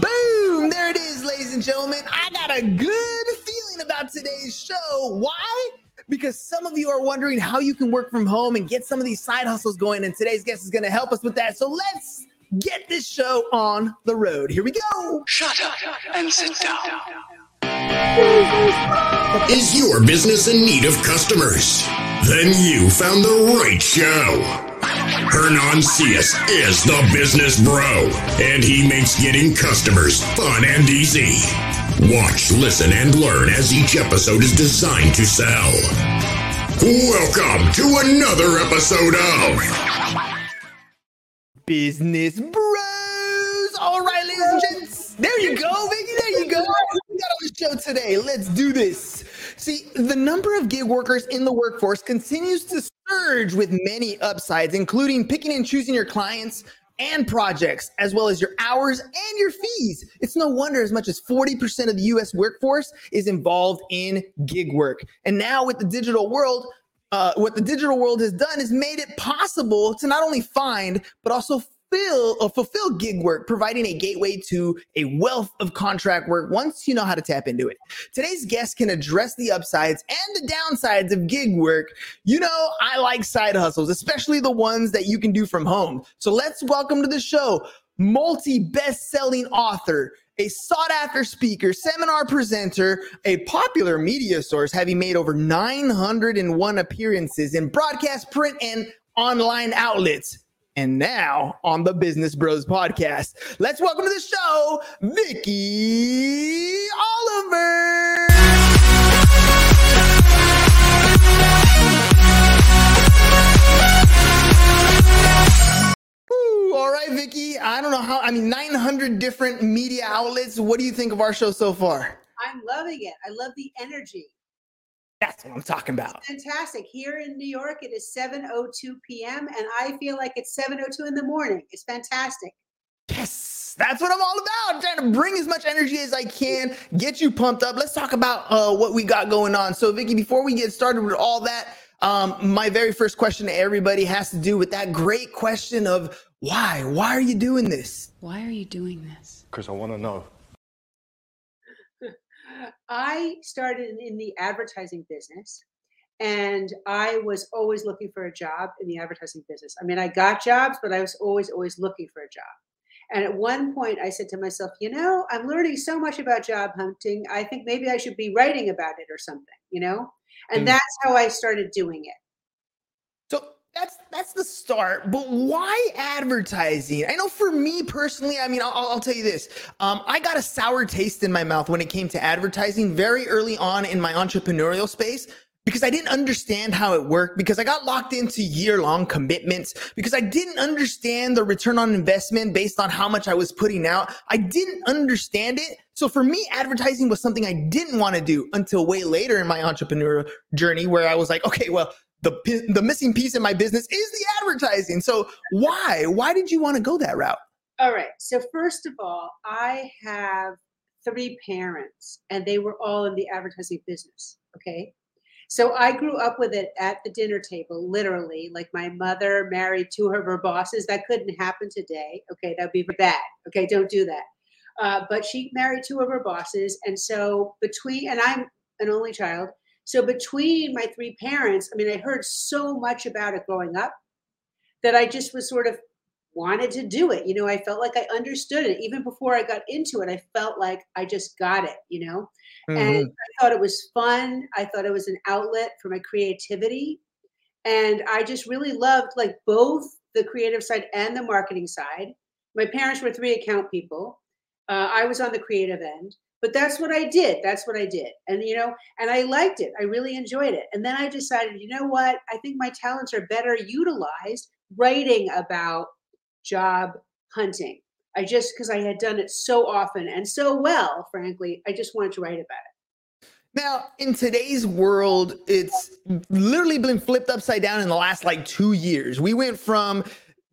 Boom! There it is, ladies and gentlemen. I got a good feeling about today's show. Why? Because some of you are wondering how you can work from home and get some of these side hustles going, and today's guest is going to help us with that. So let's get this show on the road. Here we go. Shut up and sit down. Is your business in need of customers? Then you found the right show. Hernan Cias is the business bro, and he makes getting customers fun and easy. Watch, listen, and learn as each episode is designed to sell. Welcome to another episode of Business Bros. All right, ladies and gents. There you go, Vicky. There you go. We got on the show today. Let's do this. See, the number of gig workers in the workforce continues to surge with many upsides, including picking and choosing your clients and projects, as well as your hours and your fees. It's no wonder as much as 40% of the US workforce is involved in gig work. And now with the digital world, uh, what the digital world has done is made it possible to not only find, but also fill or fulfill gig work, providing a gateway to a wealth of contract work once you know how to tap into it. Today's guest can address the upsides and the downsides of gig work. You know, I like side hustles, especially the ones that you can do from home. So let's welcome to the show multi best-selling author, a sought-after speaker, seminar presenter, a popular media source, having made over 901 appearances in broadcast, print, and online outlets and now on the Business Bros podcast. Let's welcome to the show, Vicky Oliver. All right, Vicky. I don't know how, I mean, 900 different media outlets. What do you think of our show so far? I'm loving it. I love the energy. That's what I'm talking about. It's fantastic. Here in New York, it is 7:02 p.m. and I feel like it's 7:02 in the morning. It's fantastic. Yes, that's what I'm all about. I'm trying to bring as much energy as I can, get you pumped up. Let's talk about uh, what we got going on. So, Vicky, before we get started with all that, um, my very first question to everybody has to do with that great question of why? Why are you doing this? Why are you doing this? Because I want to know. I started in- the advertising business and I was always looking for a job in the advertising business. I mean, I got jobs, but I was always, always looking for a job. And at one point, I said to myself, you know, I'm learning so much about job hunting. I think maybe I should be writing about it or something, you know? And Mm. that's how I started doing it. That's that's the start. But why advertising? I know for me personally, I mean, I'll, I'll tell you this. Um, I got a sour taste in my mouth when it came to advertising very early on in my entrepreneurial space because I didn't understand how it worked, because I got locked into year long commitments, because I didn't understand the return on investment based on how much I was putting out. I didn't understand it. So for me, advertising was something I didn't want to do until way later in my entrepreneurial journey where I was like, okay, well, the, the missing piece in my business is the advertising. So why? Why did you want to go that route? All right. So, first of all, I have three parents and they were all in the advertising business. Okay. So I grew up with it at the dinner table, literally. Like my mother married two of her bosses. That couldn't happen today. Okay, that'd be bad. Okay, don't do that. Uh, but she married two of her bosses, and so between and I'm an only child. So between my three parents, I mean, I heard so much about it growing up that I just was sort of wanted to do it. You know, I felt like I understood it even before I got into it. I felt like I just got it. You know, Mm-hmm. and I thought it was fun. I thought it was an outlet for my creativity. And I just really loved like both the creative side and the marketing side. My parents were three account people. Uh, I was on the creative end, but that's what I did. That's what I did. And, you know, and I liked it. I really enjoyed it. And then I decided, you know what? I think my talents are better utilized writing about job hunting. I just, because I had done it so often and so well, frankly, I just wanted to write about it. Now, in today's world, it's literally been flipped upside down in the last like two years. We went from,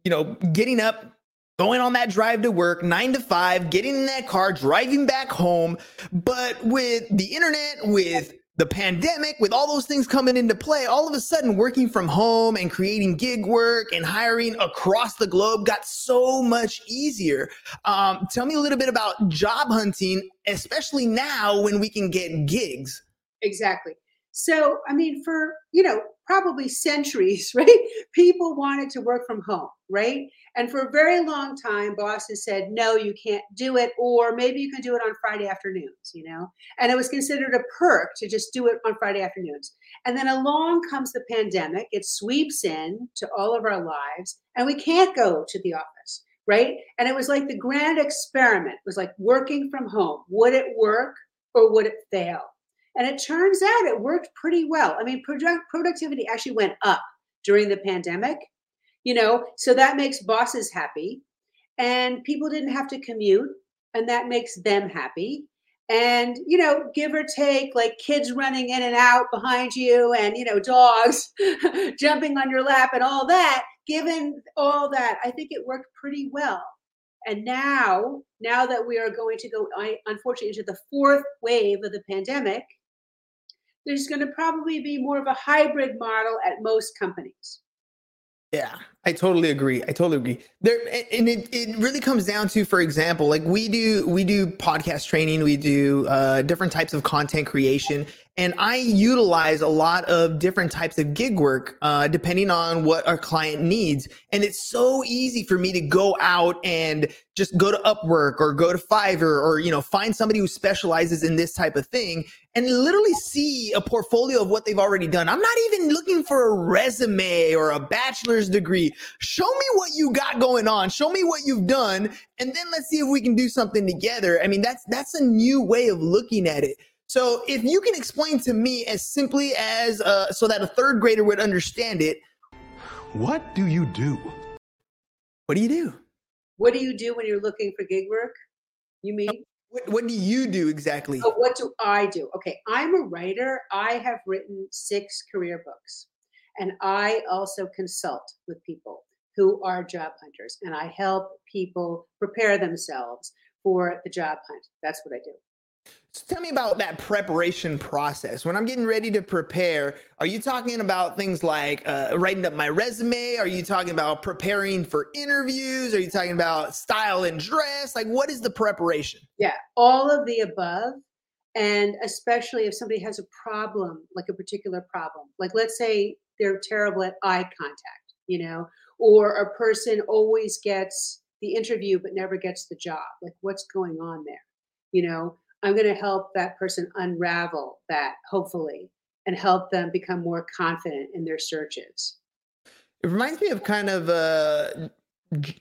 you know, getting up, going on that drive to work, nine to five, getting in that car, driving back home. But with the internet, with the pandemic, with all those things coming into play, all of a sudden working from home and creating gig work and hiring across the globe got so much easier. Um, tell me a little bit about job hunting, especially now when we can get gigs. Exactly. So, I mean, for, you know, probably centuries, right? People wanted to work from home, right? And for a very long time, bosses said, no, you can't do it, or maybe you can do it on Friday afternoons, you know? And it was considered a perk to just do it on Friday afternoons. And then along comes the pandemic, it sweeps in to all of our lives, and we can't go to the office, right? And it was like the grand experiment it was like working from home. Would it work or would it fail? And it turns out it worked pretty well. I mean, product, productivity actually went up during the pandemic, you know, so that makes bosses happy. And people didn't have to commute, and that makes them happy. And, you know, give or take, like kids running in and out behind you, and, you know, dogs jumping on your lap, and all that, given all that, I think it worked pretty well. And now, now that we are going to go, unfortunately, into the fourth wave of the pandemic, there's going to probably be more of a hybrid model at most companies. Yeah, I totally agree. I totally agree. There and it, it really comes down to, for example, like we do we do podcast training, we do uh, different types of content creation, and I utilize a lot of different types of gig work uh, depending on what our client needs. And it's so easy for me to go out and just go to Upwork or go to Fiverr or you know find somebody who specializes in this type of thing and literally see a portfolio of what they've already done. I'm not even looking for a resume or a bachelor's degree. Show me what you got going on. Show me what you've done, and then let's see if we can do something together. I mean, that's that's a new way of looking at it. So if you can explain to me as simply as uh, so that a third grader would understand it. What do you do? What do you do? What do you do when you're looking for gig work? You mean? What, what do you do exactly? So what do I do? Okay, I'm a writer. I have written six career books, and I also consult with people who are job hunters, and I help people prepare themselves for the job hunt. That's what I do. So tell me about that preparation process. When I'm getting ready to prepare, are you talking about things like uh, writing up my resume? Are you talking about preparing for interviews? Are you talking about style and dress? Like, what is the preparation? Yeah, all of the above. And especially if somebody has a problem, like a particular problem, like let's say they're terrible at eye contact, you know, or a person always gets the interview but never gets the job. Like, what's going on there? You know, I'm going to help that person unravel that, hopefully, and help them become more confident in their searches. It reminds me of kind of uh,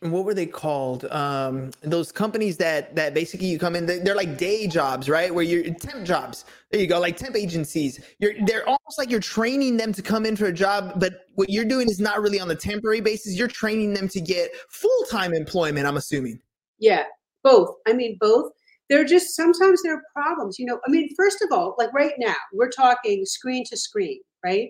what were they called? Um, those companies that that basically you come in, they're like day jobs, right? Where you're temp jobs. There you go, like temp agencies. You're they're almost like you're training them to come in for a job, but what you're doing is not really on the temporary basis. You're training them to get full time employment. I'm assuming. Yeah, both. I mean, both there are just sometimes there are problems you know i mean first of all like right now we're talking screen to screen right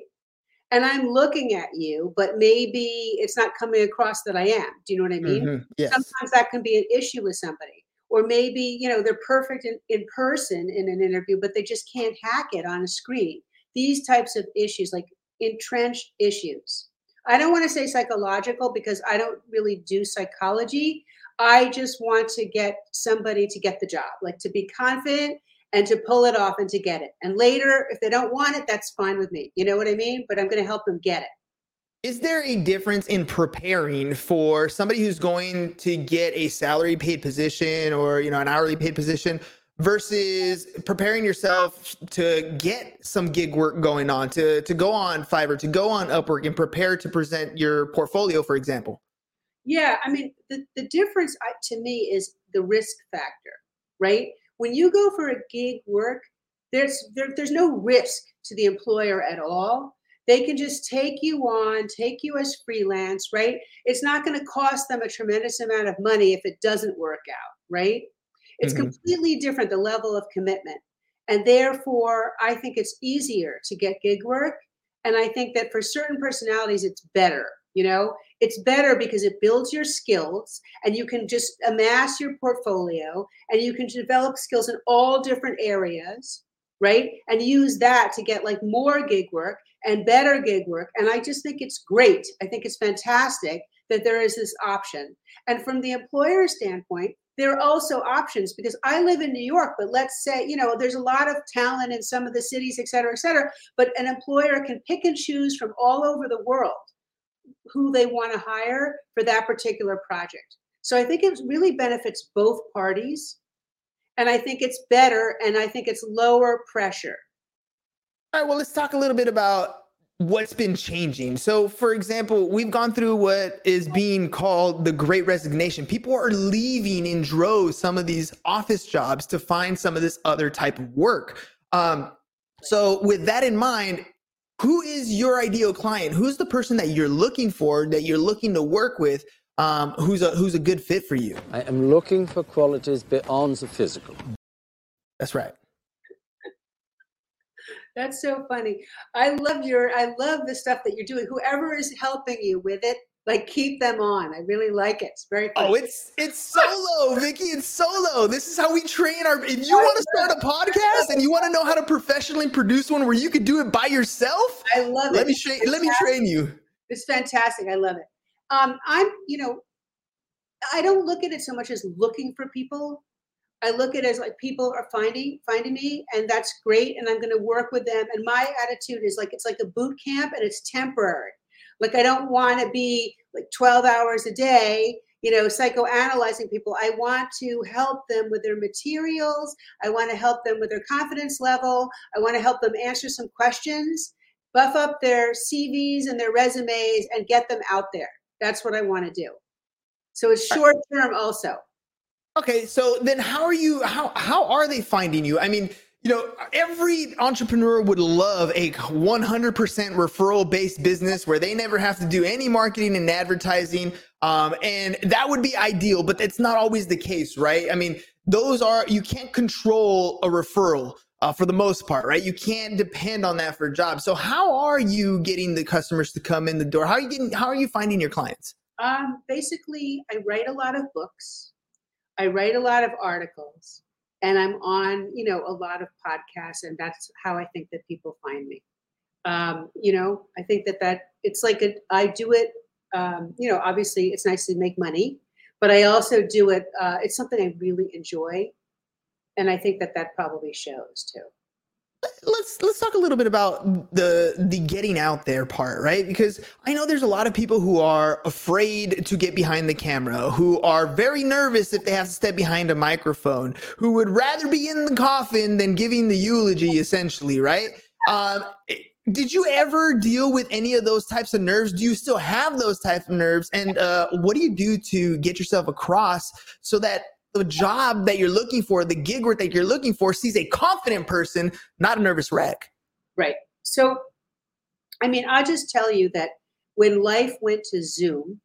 and i'm looking at you but maybe it's not coming across that i am do you know what i mean mm-hmm. yes. sometimes that can be an issue with somebody or maybe you know they're perfect in, in person in an interview but they just can't hack it on a screen these types of issues like entrenched issues i don't want to say psychological because i don't really do psychology I just want to get somebody to get the job, like to be confident and to pull it off and to get it. And later, if they don't want it, that's fine with me. You know what I mean? But I'm going to help them get it. Is there a difference in preparing for somebody who's going to get a salary paid position or, you know, an hourly paid position versus preparing yourself to get some gig work going on, to to go on Fiverr, to go on Upwork and prepare to present your portfolio, for example? Yeah, I mean, the, the difference to me is the risk factor, right? When you go for a gig work, there's there, there's no risk to the employer at all. They can just take you on, take you as freelance, right? It's not going to cost them a tremendous amount of money if it doesn't work out, right? It's mm-hmm. completely different, the level of commitment. And therefore, I think it's easier to get gig work. And I think that for certain personalities, it's better you know it's better because it builds your skills and you can just amass your portfolio and you can develop skills in all different areas right? And use that to get like more gig work and better gig work. And I just think it's great. I think it's fantastic that there is this option. And from the employer standpoint, there are also options because I live in New York, but let's say, you know, there's a lot of talent in some of the cities, et cetera, et cetera. But an employer can pick and choose from all over the world who they want to hire for that particular project. So I think it really benefits both parties. And I think it's better and I think it's lower pressure. All right, well, let's talk a little bit about what's been changing. So, for example, we've gone through what is being called the great resignation. People are leaving in droves some of these office jobs to find some of this other type of work. Um, so, with that in mind, who is your ideal client? Who's the person that you're looking for, that you're looking to work with? Um, who's a who's a good fit for you? I am looking for qualities beyond the physical. That's right. That's so funny. I love your I love the stuff that you're doing. Whoever is helping you with it, like keep them on. I really like it. It's very oh. Oh, it's it's solo, Vicky. It's solo. This is how we train our if you want to start a podcast and you want to know how to professionally produce one where you could do it by yourself, I love it. let me train let me train you. It's fantastic. I love it. Um, I'm, you know, I don't look at it so much as looking for people. I look at it as like people are finding finding me, and that's great. And I'm going to work with them. And my attitude is like it's like a boot camp, and it's temporary. Like I don't want to be like 12 hours a day, you know, psychoanalyzing people. I want to help them with their materials. I want to help them with their confidence level. I want to help them answer some questions, buff up their CVs and their resumes, and get them out there. That's what I want to do. So it's short term also. Okay, so then how are you how how are they finding you? I mean, you know, every entrepreneur would love a 100% referral based business where they never have to do any marketing and advertising. Um, and that would be ideal, but that's not always the case, right? I mean, those are, you can't control a referral. Uh, for the most part, right? You can't depend on that for a job. So, how are you getting the customers to come in the door? How are you getting? How are you finding your clients? Um, basically, I write a lot of books. I write a lot of articles and I'm on, you know, a lot of podcasts and that's how I think that people find me. Um, you know, I think that that it's like a, I do it, um, you know, obviously it's nice to make money, but I also do it. Uh, it's something I really enjoy. And I think that that probably shows too let's let's talk a little bit about the the getting out there part right? Because i know there's a lot of people who are afraid to get behind the camera who are very nervous if they have to step behind a microphone who would rather be in the coffin than giving the eulogy essentially right? Um, did you ever deal with any of those types of nerves? Do you still have those types of nerves? And uh, what do you do to get yourself across so that the job that you're looking for, the gig work that you're looking for, sees a confident person, not a nervous wreck. Right. So, I mean, I'll just tell you that when life went to Zoom,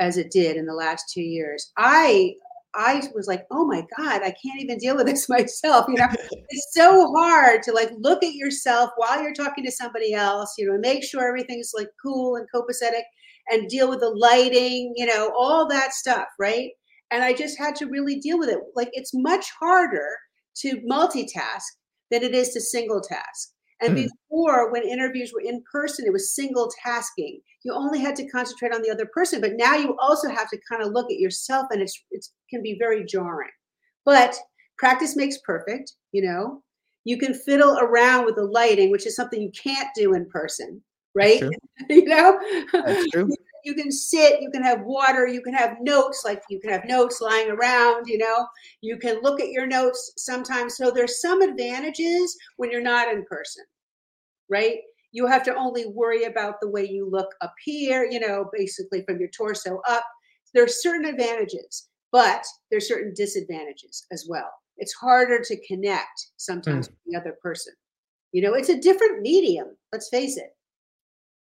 as it did in the last two years, I I was like, oh my God, I can't even deal with this myself. You know, it's so hard to like look at yourself while you're talking to somebody else, you know, make sure everything's like cool and copacetic and deal with the lighting, you know, all that stuff, right? And I just had to really deal with it. Like it's much harder to multitask than it is to single task. And mm. before, when interviews were in person, it was single tasking. You only had to concentrate on the other person, but now you also have to kind of look at yourself, and it's it can be very jarring. But practice makes perfect. You know, you can fiddle around with the lighting, which is something you can't do in person, right? you know, That's true you can sit, you can have water, you can have notes, like you can have notes lying around, you know, you can look at your notes sometimes. So there's some advantages when you're not in person, right? You have to only worry about the way you look up here, you know, basically from your torso up. There's certain advantages, but there's certain disadvantages as well. It's harder to connect sometimes mm. with the other person. You know, it's a different medium, let's face it.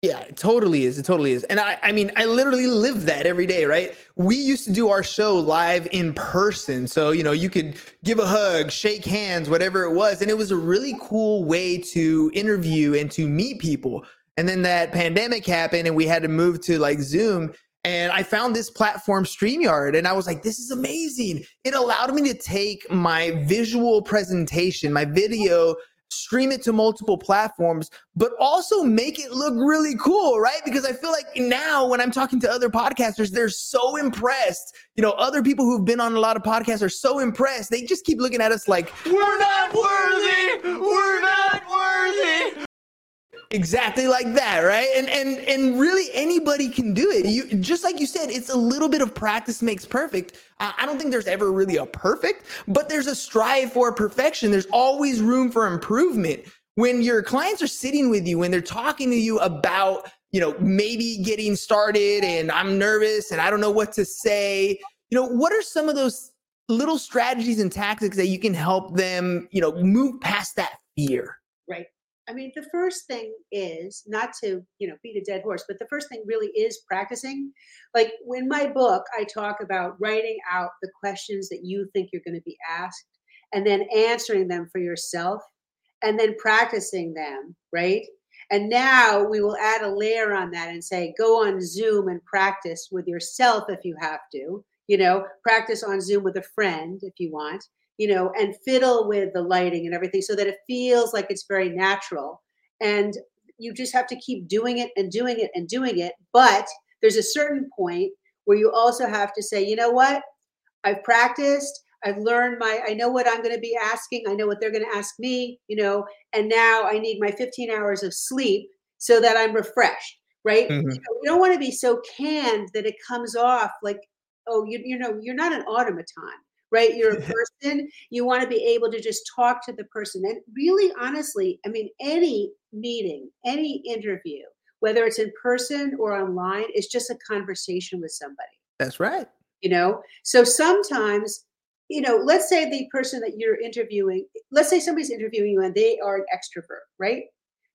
Yeah, it totally is. It totally is. And I, I mean, I literally live that every day, right? We used to do our show live in person. So, you know, you could give a hug, shake hands, whatever it was. And it was a really cool way to interview and to meet people. And then that pandemic happened and we had to move to like Zoom. and I found this platform, StreamYard, and I was like, this is amazing. It allowed me to take my visual presentation, my video, stream it to multiple platforms, but also make it look really cool, right? Because I feel like now when I'm talking to other podcasters, they're so impressed. You know, other people who've been on a lot of podcasts are so impressed. They just keep looking at us like, We're not worthy! We're not worthy! Exactly like that right? And and and really anybody can do it. You just like you said it's a little bit of practice makes perfect. I don't think there's ever really a perfect but there's a strive for perfection. There's always room for improvement. When your clients are sitting with you when they're talking to you about you know maybe getting started and i'm nervous and i don't know what to say you know what are some of those little strategies and tactics that you can help them you know move past that fear? Right. I mean, the first thing is not to, you know, beat a dead horse, but the first thing really is practicing. Like in my book, I talk about writing out the questions that you think you're going to be asked and then answering them for yourself and then practicing them, right? And now we will add a layer on that and say, go on Zoom and practice with yourself if you have to, you know, practice on Zoom with a friend if you want you know, and fiddle with the lighting and everything so that it feels like it's very natural. And you just have to keep doing it and doing it and doing it. But there's a certain point where you also have to say, you know what? I've practiced. I've learned my, I know what I'm going to be asking. I know what they're going to ask me, you know, and now I need my 15 hours of sleep so that I'm refreshed, right? Mhm. You, know, you don't want to be so canned that it comes off like, oh, you, you know, you're not an automaton right? You're a person. You want to be able to just talk to the person. And really, honestly, I mean, any meeting, any interview, whether it's in person or online, is just a conversation with somebody, that's right you know? So sometimes, you know, let's say the person that you're interviewing, let's say somebody's interviewing you and they are an extrovert, right?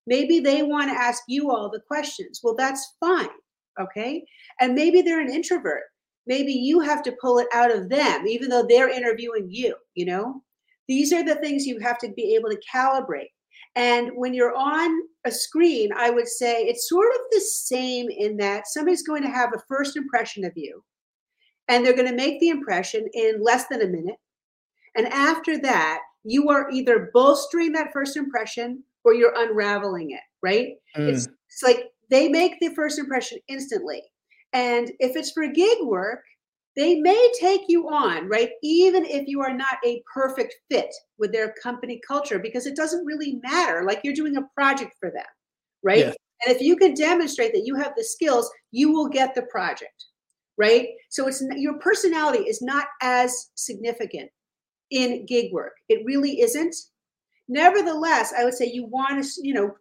Maybe they want to ask you all the questions. Well, that's fine. Okay. And maybe they're an introvert maybe you have to pull it out of them even though they're interviewing you you know? These are the things you have to be able to calibrate. And when you're on a screen i would say it's sort of the same in that somebody's going to have a first impression of you and they're going to make the impression in less than a minute. And after that you are either bolstering that first impression or you're unraveling it right? Mm. It's, it's like they make the first impression instantly and if it's for gig work, they may take you on, right? Even if you are not a perfect fit with their company culture, because it doesn't really matter. Like you're doing a project for them, right? Yes. And if you can demonstrate that you have the skills, you will get the project, right? So it's your personality is not as significant in gig work. It really isn't. Nevertheless, I would say you want to, you know,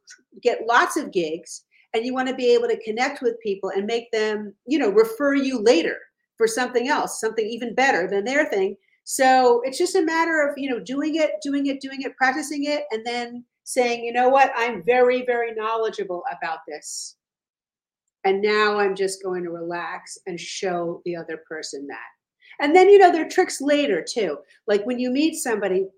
get lots of gigs and you want to be able to connect with people and make them you know refer you later for something else something even better than their thing. So it's just a matter of you know doing it doing it doing it practicing it and then saying you know what? I'm very very knowledgeable about this. And now i'm just going to relax and show the other person that. And then you know there are tricks later too. Like when you meet somebody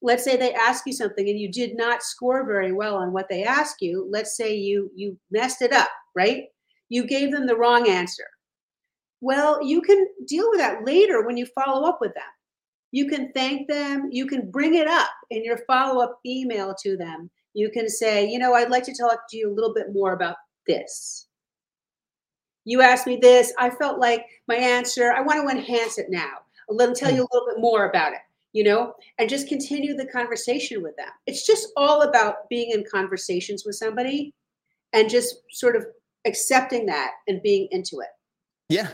let's say they ask you something and you did not score very well on what they ask you let's say you you messed it up right? You gave them the wrong answer. Well you can deal with that later when you follow up with them. You can thank them you can bring it up in your follow-up email to them. You can say you know i'd like to talk to you a little bit more about this. You asked me this i felt like my answer i want to enhance it now. Let me tell you a little bit more about it you know, and just continue the conversation with them. It's just all about being in conversations with somebody and just sort of accepting that and being into it. Yeah.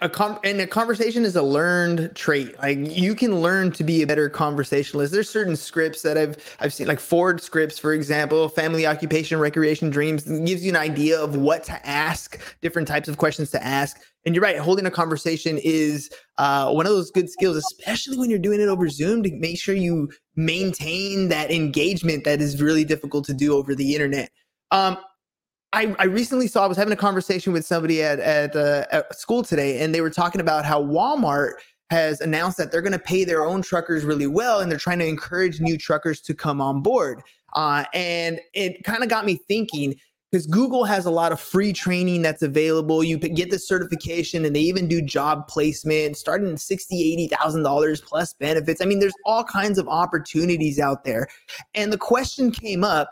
A com- and a conversation is a learned trait. Like you can learn to be a better conversationalist. There's certain scripts that I've I've seen, like Ford scripts, for example, family, occupation, recreation, dreams, gives you an idea of what to ask, different types of questions to ask. And you're right, holding a conversation is uh, one of those good skills, especially when you're doing it over Zoom, to make sure you maintain that engagement that is really difficult to do over the internet. Um, I, I recently saw I was having a conversation with somebody at at, uh, at school today, and they were talking about how Walmart has announced that they're going to pay their own truckers really well, and they're trying to encourage new truckers to come on board. Uh, and it kind of got me thinking. Because Google has a lot of free training that's available. You get the certification and they even do job placement starting at $60, $80,000 plus benefits. I mean, there's all kinds of opportunities out there. And the question came up,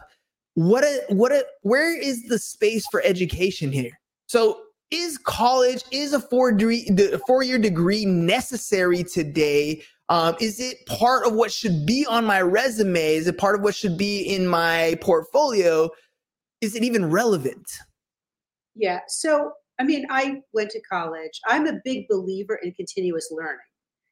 what a, what a, where is the space for education here? So is college, is a four degree, four year degree necessary today? Um, is it part of what should be on my resume? Is it part of what should be in my portfolio? Is it even relevant? Yeah. So, I mean, I went to college. I'm a big believer in continuous learning.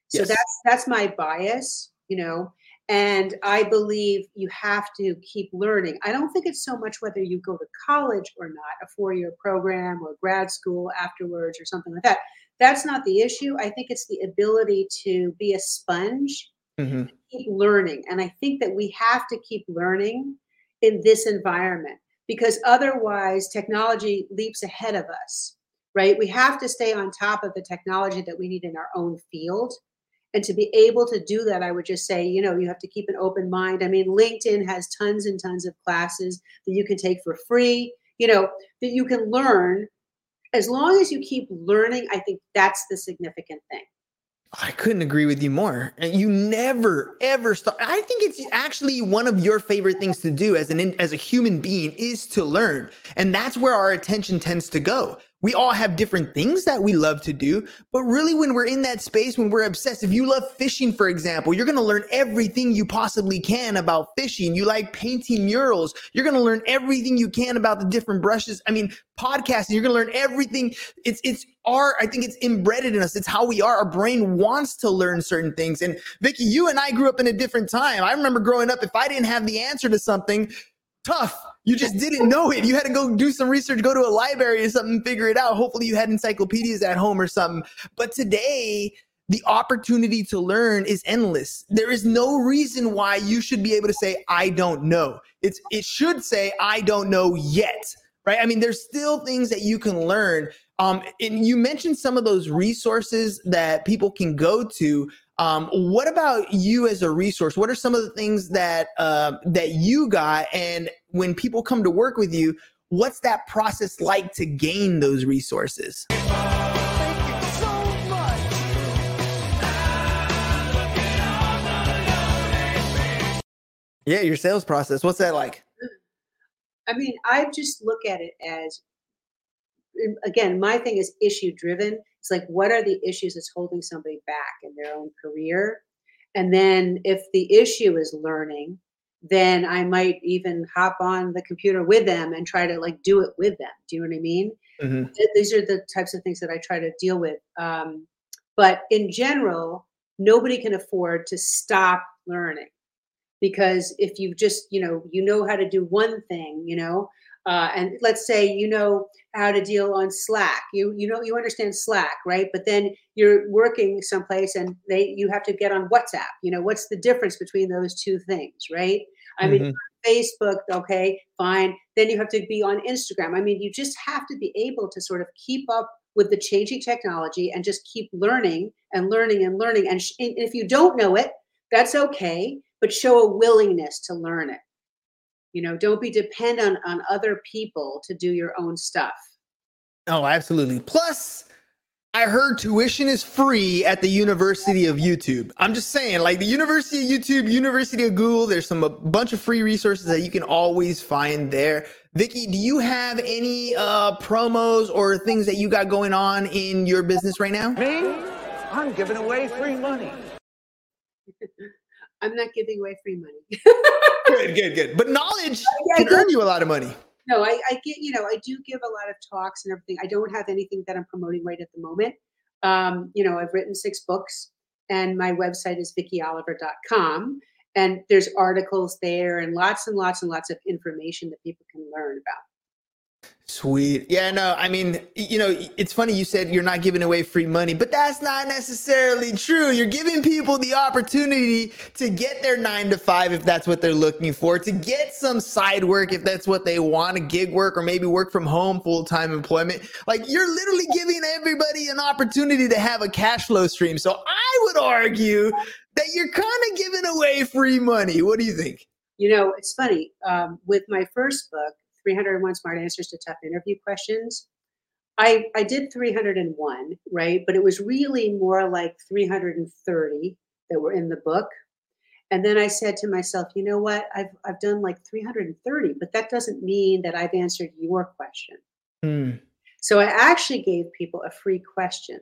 So Yes. that's that's my bias, you know. And I believe you have to keep learning. I don't think it's so much whether you go to college or not, a four-year program or grad school afterwards or something like that. That's not the issue. I think it's the ability to be a sponge Mhm. keep learning. And I think that we have to keep learning in this environment because otherwise technology leaps ahead of us, right? We have to stay on top of the technology that we need in our own field. And to be able to do that, I would just say, you know, you have to keep an open mind. I mean, LinkedIn has tons and tons of classes that you can take for free, you know, that you can learn. As long as you keep learning, I think that's the significant thing. I couldn't agree with you more. You never ever stop. I think it's actually one of your favorite things to do as an as a human being is to learn, and that's where our attention tends to go. We all have different things that we love to do, but really, when we're in that space, when we're obsessed, if you love fishing, for example, you're going to learn everything you possibly can about fishing. You like painting murals, you're going to learn everything you can about the different brushes. I mean, podcasting, you're going to learn everything. It's it's our, I think it's embedded in us. It's how we are. Our brain wants to learn certain things. And Vicky, you and I grew up in a different time. I remember growing up, if I didn't have the answer to something, tough. You just didn't know it. You had to go do some research, go to a library or something, figure it out. Hopefully, you had encyclopedias at home or something. But today, the opportunity to learn is endless. There is no reason why you should be able to say, I don't know. It's it should say, I don't know yet. Right. I mean, there's still things that you can learn. Um, and you mentioned some of those resources that people can go to. Um, what about you as a resource? What are some of the things that uh, that you got? And when people come to work with you, what's that process like to gain those resources? Yeah, your sales process. What's that like? I mean, I just look at it as again, my thing is issue driven. It's like what are the issues that's holding somebody back in their own career? And then if the issue is learning, then I might even hop on the computer with them and try to like do it with them. Do you know what I mean? Mhm. These are the types of things that I try to deal with. Um, but in general, nobody can afford to stop learning because if you just you know you know how to do one thing you know uh, and let's say you know how to deal on slack. You you know you understand slack right? But then you're working someplace and they you have to get on whatsapp. You know what's the difference between those two things right? I mean Mhm. facebook okay fine. Then you have to be on instagram. I mean you just have to be able to sort of keep up with the changing technology and just keep learning and learning and learning. And, sh- and if you don't know it that's okay but show a willingness to learn it you know don't be dependent on other people to do your own stuff Oh, absolutely. Plus, I heard tuition is free at the University of YouTube. I'm just saying, like the University of YouTube, University of Google, there's some a bunch of free resources that you can always find there. Vicky, do you have any uh, promos or things that you got going on in your business right now? Me? I'm giving away free money. i'm not giving away free money. Good, good, good. But knowledge can earn you a lot of money. no I, I get you know i do give a lot of talks and everything. I don't have anything that i'm promoting right at the moment. Um, you know i've written six books and my website is vickyoliver.com and there's articles there and lots and lots and lots of information that people can learn about Sweet. Yeah, no, I mean, you know, it's funny you said you're not giving away free money, but that's not necessarily true. You're giving people the opportunity to get their nine to five if that's what they're looking for, to get some side work if that's what they want, a gig work or maybe work from home, full time employment. Like you're literally giving everybody an opportunity to have a cash flow stream. So I would argue that you're kind of giving away free money. What do you think? You know, it's funny. Um, with my first book, 301 smart answers to tough interview questions. I, I did 301, right? But it was really more like 330 that were in the book. And then I said to myself, you know what? I've, I've done like 330, but that doesn't mean that I've answered your question. Mm. So I actually gave people a free question.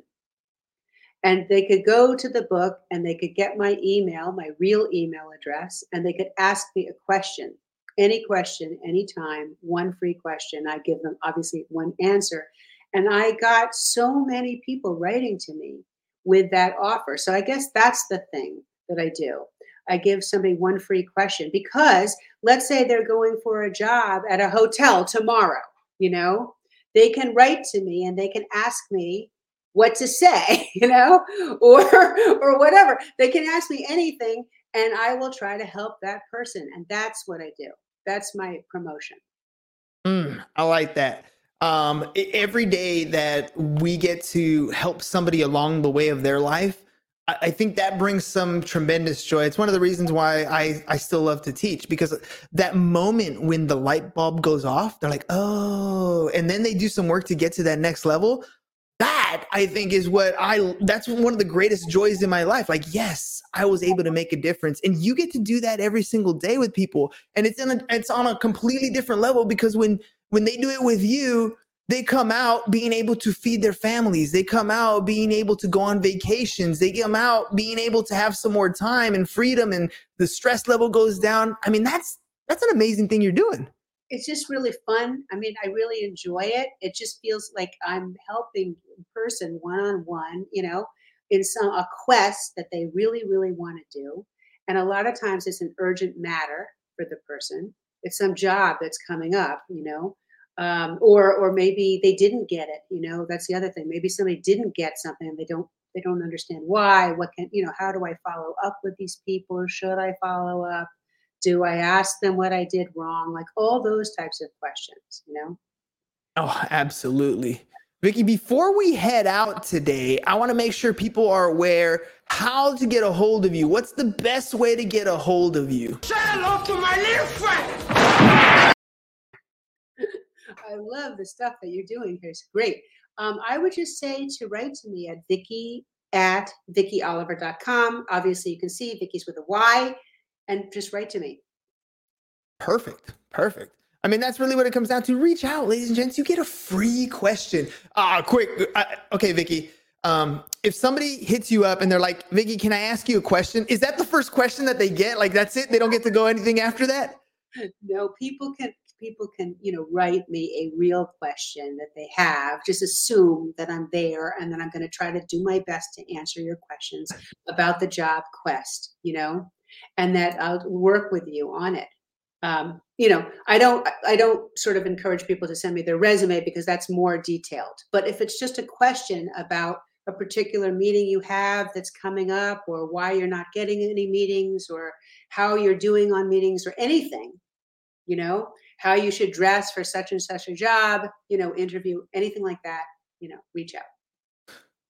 And they could go to the book and they could get my email, my real email address, and they could ask me a question, any question, anytime, one free question. I give them obviously one answer. And I got so many people writing to me with that offer. So I guess that's the thing that I do. I give somebody one free question because let's say they're going for a job at a hotel tomorrow, you know, they can write to me and they can ask me what to say, you know, or or whatever. They can ask me anything and I will try to help that person and that's what I do. That's my promotion. Mm, I like that. Um, every day that we get to help somebody along the way of their life, I think that brings some tremendous joy. It's one of the reasons why I, I still love to teach because that moment when the light bulb goes off, they're like, oh, and then they do some work to get to that next level. That I think is what I, that's one of the greatest joys in my life. Like, yes, I was able to make a difference. And you get to do that every single day with people. And it's in a, it's on a completely different level because when, when they do it with you, they come out being able to feed their families. They come out being able to go on vacations. They come out being able to have some more time and freedom and the stress level goes down. I mean, that's that's an amazing thing you're doing. It's just really fun. I mean, I really enjoy it. It just feels like I'm helping person one on one, you know, in some a quest that they really, really want to do. And a lot of times it's an urgent matter for the person. It's some job that's coming up, you know um, or or maybe they didn't get it you know that's the other thing maybe somebody didn't get something they don't they don't understand why what can you know how do i follow up with these people should i follow up do i ask them what i did wrong like all those types of questions you know oh absolutely Vicky, before we head out today, I want to make sure people are aware how to get a hold of you. What's the best way to get a hold of you? Say hello to my little friend. I love the stuff that you're doing here. It's great. Um, I would just say to write to me at Vicky at VickyOliver.com. Obviously, you can see Vicky's with a Y, and just write to me. Perfect. Perfect. I mean, that's really what it comes down to. Reach out, ladies and gents. You get a free question. Ah, uh, quick. Uh, okay, Vicky. Um, if somebody hits you up and they're like, Vicky, can I ask you a question? Is that the first question that they get? Like, that's it? They don't get to go anything after that? No, people can people can you know write me a real question that they have just assume that i'm there and that i'm going to try to do my best to answer your questions about the job quest you know and that i'll work with you on it um, you know i don't i don't sort of encourage people to send me their resume because that's more detailed but if it's just a question about a particular meeting you have that's coming up or why you're not getting any meetings or how you're doing on meetings or anything you know how you should dress for such and such a job, you know, interview, anything like that, you know, reach out.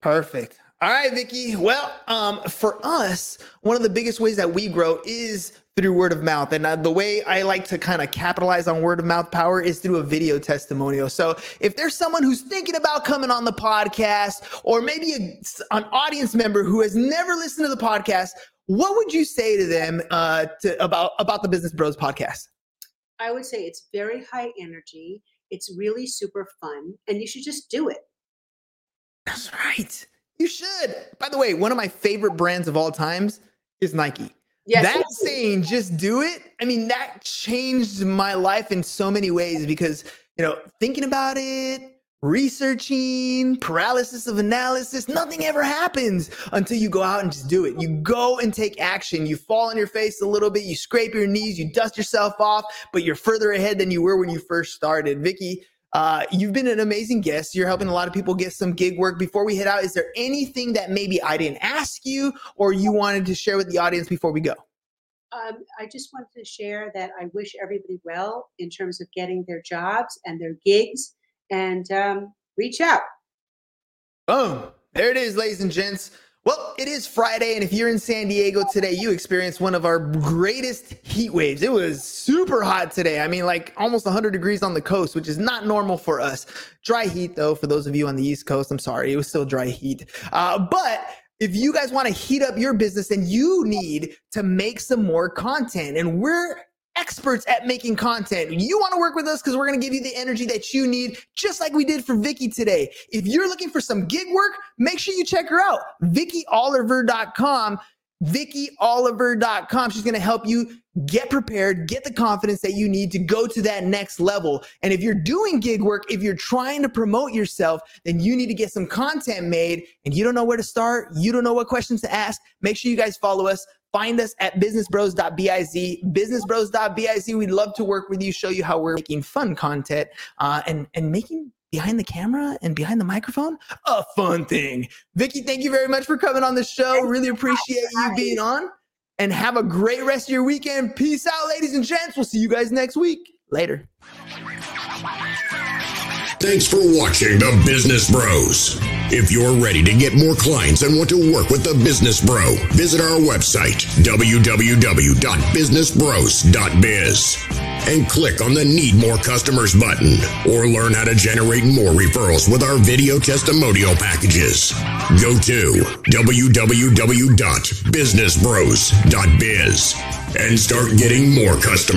Perfect. All right, Vicky. Well, um, for us, one of the biggest ways that we grow is through word of mouth. And uh, the way I like to kind of capitalize on word of mouth power is through a video testimonial. So if there's someone who's thinking about coming on the podcast, or maybe a, an audience member who has never listened to the podcast, what would you say to them uh, to, about about the Business Bros podcast? I would say it's very high energy. It's really super fun, and you should just do it. That's right. You should. By the way, one of my favorite brands of all times is Nike. Yes. That saying, just do it. I mean, that changed my life in so many ways because, you know, thinking about it, researching, paralysis of analysis. Nothing ever happens until you go out and just do it. You go and take action. You fall on your face a little bit, you scrape your knees, you dust yourself off, but you're further ahead than you were when you first started. Vicky, uh, you've been an amazing guest. You're helping a lot of people get some gig work. Before we head out, is there anything that maybe I didn't ask you or you wanted to share with the audience before we go? Um, I just wanted to share that I wish everybody well in terms of getting their jobs and their gigs and um, reach out. Boom. There it is, ladies and gents. Well, it is Friday, and if you're in San Diego today, you experienced one of our greatest heat waves. It was super hot today. I mean, like almost 100 degrees on the coast, which is not normal for us. Dry heat, though, for those of you on the East Coast, I'm sorry, it was still dry heat. Uh, but if you guys want to heat up your business, then you need to make some more content. And we're experts at making content. You want to work with us because we're going to give you the energy that you need, just like we did for Vicky today. If you're looking for some gig work, make sure you check her out, VickyOliver.com. VickyOliver.com. She's going to help you get prepared, get the confidence that you need to go to that next level. And if you're doing gig work, if you're trying to promote yourself, then you need to get some content made and you don't know where to start, you don't know what questions to ask. Make sure you guys follow us Find us at businessbros.biz, businessbros.biz. We'd love to work with you, show you how we're making fun content uh, and, and making behind the camera and behind the microphone a fun thing. Vicky, thank you very much for coming on the show. Really appreciate you being on and have a great rest of your weekend. Peace out, ladies and gents. We'll see you guys next week. Later. Thanks for watching The Business Bros. If you're ready to get more clients and want to work with the Business Bro, visit our website, www.businessbros.biz, and click on the Need More Customers button, or learn how to generate more referrals with our video testimonial packages. Go to www.businessbros.biz and start getting more customers.